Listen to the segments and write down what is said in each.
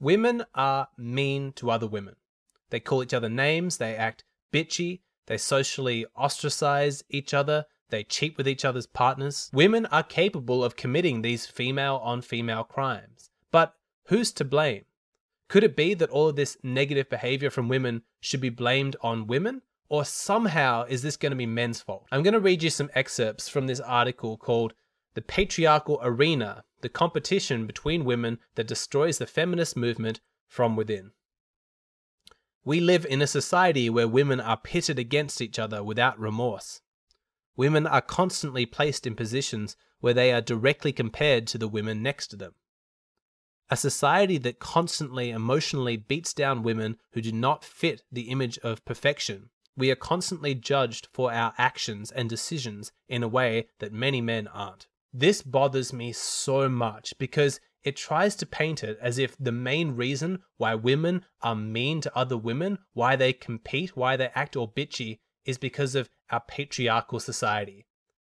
Women are mean to other women. They call each other names, they act bitchy, they socially ostracize each other, they cheat with each other's partners. Women are capable of committing these female on female crimes. But who's to blame? Could it be that all of this negative behavior from women should be blamed on women? Or somehow is this going to be men's fault? I'm going to read you some excerpts from this article called The Patriarchal Arena The Competition Between Women That Destroys the Feminist Movement from Within. We live in a society where women are pitted against each other without remorse. Women are constantly placed in positions where they are directly compared to the women next to them. A society that constantly emotionally beats down women who do not fit the image of perfection. We are constantly judged for our actions and decisions in a way that many men aren't. This bothers me so much because it tries to paint it as if the main reason why women are mean to other women, why they compete, why they act all bitchy, is because of our patriarchal society.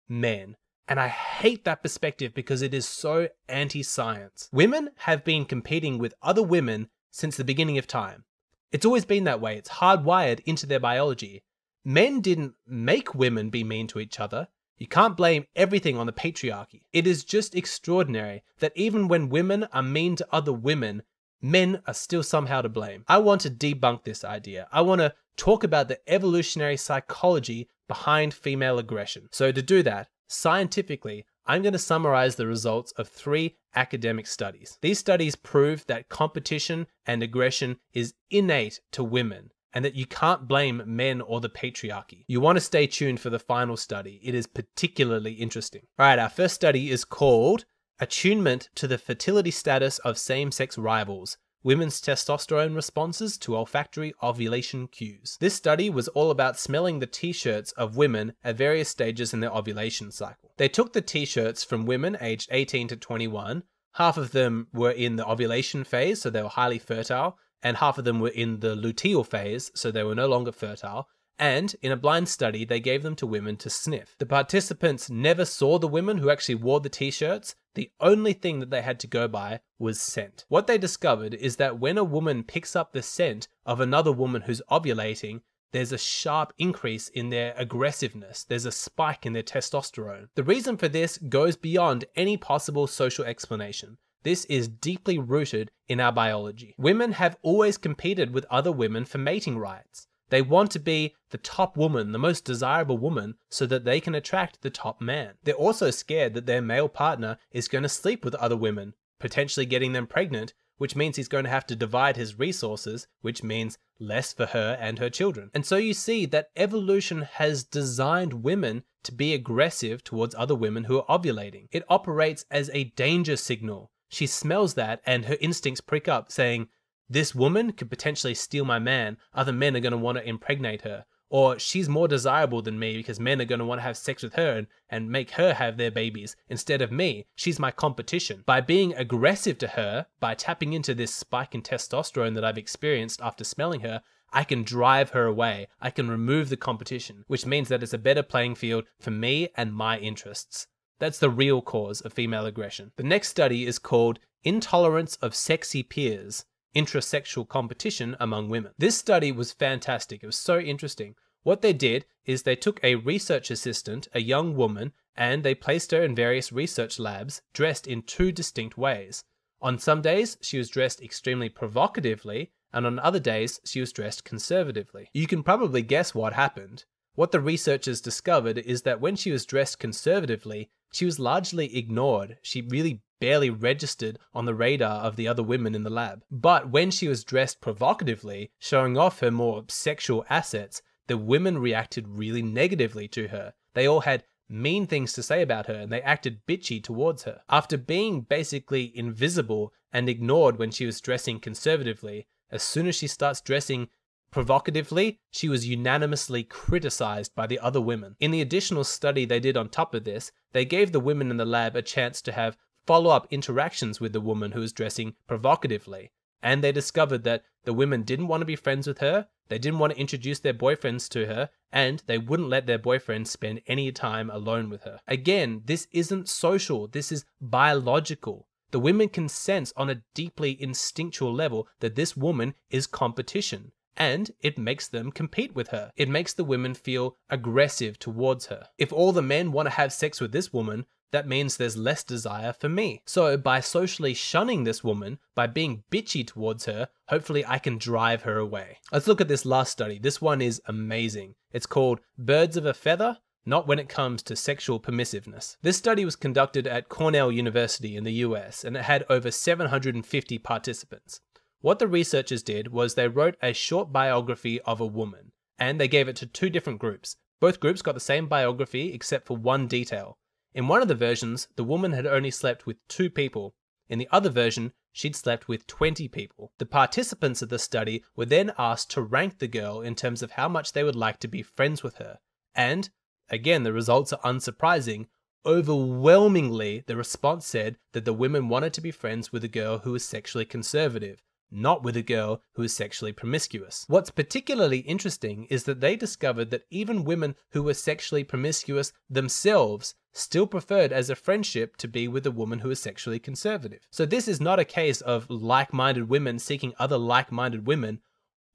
Men. And I hate that perspective because it is so anti science. Women have been competing with other women since the beginning of time. It's always been that way, it's hardwired into their biology. Men didn't make women be mean to each other. You can't blame everything on the patriarchy. It is just extraordinary that even when women are mean to other women, men are still somehow to blame. I want to debunk this idea. I want to talk about the evolutionary psychology behind female aggression. So, to do that, scientifically, I'm going to summarize the results of three academic studies. These studies prove that competition and aggression is innate to women and that you can't blame men or the patriarchy. You want to stay tuned for the final study, it is particularly interesting. All right, our first study is called Attunement to the Fertility Status of Same Sex Rivals women's testosterone responses to olfactory ovulation cues. This study was all about smelling the t-shirts of women at various stages in their ovulation cycle. They took the t-shirts from women aged 18 to 21. Half of them were in the ovulation phase, so they were highly fertile, and half of them were in the luteal phase, so they were no longer fertile. And in a blind study, they gave them to women to sniff. The participants never saw the women who actually wore the t shirts. The only thing that they had to go by was scent. What they discovered is that when a woman picks up the scent of another woman who's ovulating, there's a sharp increase in their aggressiveness. There's a spike in their testosterone. The reason for this goes beyond any possible social explanation. This is deeply rooted in our biology. Women have always competed with other women for mating rights. They want to be the top woman, the most desirable woman, so that they can attract the top man. They're also scared that their male partner is going to sleep with other women, potentially getting them pregnant, which means he's going to have to divide his resources, which means less for her and her children. And so you see that evolution has designed women to be aggressive towards other women who are ovulating. It operates as a danger signal. She smells that and her instincts prick up, saying, this woman could potentially steal my man. Other men are going to want to impregnate her. Or she's more desirable than me because men are going to want to have sex with her and, and make her have their babies instead of me. She's my competition. By being aggressive to her, by tapping into this spike in testosterone that I've experienced after smelling her, I can drive her away. I can remove the competition, which means that it's a better playing field for me and my interests. That's the real cause of female aggression. The next study is called Intolerance of Sexy Peers intrasexual competition among women. This study was fantastic. It was so interesting. What they did is they took a research assistant, a young woman, and they placed her in various research labs dressed in two distinct ways. On some days, she was dressed extremely provocatively, and on other days, she was dressed conservatively. You can probably guess what happened. What the researchers discovered is that when she was dressed conservatively, she was largely ignored. She really barely registered on the radar of the other women in the lab. But when she was dressed provocatively, showing off her more sexual assets, the women reacted really negatively to her. They all had mean things to say about her and they acted bitchy towards her. After being basically invisible and ignored when she was dressing conservatively, as soon as she starts dressing Provocatively, she was unanimously criticized by the other women. In the additional study they did on top of this, they gave the women in the lab a chance to have follow up interactions with the woman who was dressing provocatively. And they discovered that the women didn't want to be friends with her, they didn't want to introduce their boyfriends to her, and they wouldn't let their boyfriends spend any time alone with her. Again, this isn't social, this is biological. The women can sense on a deeply instinctual level that this woman is competition, and it makes them compete with her. It makes the women feel aggressive towards her. If all the men want to have sex with this woman, that means there's less desire for me. So by socially shunning this woman, by being bitchy towards her, hopefully I can drive her away. Let's look at this last study. This one is amazing. It's called Birds of a Feather, not when it comes to sexual permissiveness. This study was conducted at Cornell University in the US and it had over 750 participants. What the researchers did was they wrote a short biography of a woman and they gave it to two different groups. Both groups got the same biography except for one detail. In one of the versions, the woman had only slept with two people. In the other version, she'd slept with 20 people. The participants of the study were then asked to rank the girl in terms of how much they would like to be friends with her. And Again, the results are unsurprising. Overwhelmingly, the response said that the women wanted to be friends with a girl who was sexually conservative, not with a girl who is sexually promiscuous. What's particularly interesting is that they discovered that even women who were sexually promiscuous themselves still preferred as a friendship to be with a woman who is sexually conservative. So this is not a case of like-minded women seeking other like-minded women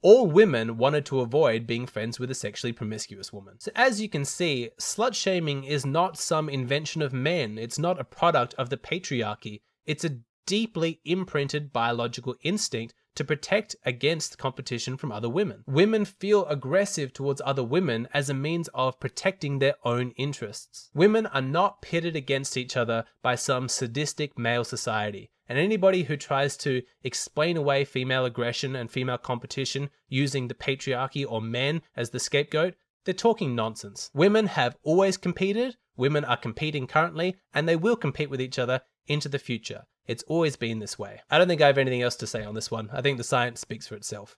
all women wanted to avoid being friends with a sexually promiscuous woman. So as you can see, slut shaming is not some invention of men. It's not a product of the patriarchy. It's a deeply imprinted biological instinct to protect against competition from other women. Women feel aggressive towards other women as a means of protecting their own interests. Women are not pitted against each other by some sadistic male society. And anybody who tries to explain away female aggression and female competition using the patriarchy or men as the scapegoat, they're talking nonsense. Women have always competed, women are competing currently, and they will compete with each other into the future. It's always been this way. I don't think I have anything else to say on this one. I think the science speaks for itself.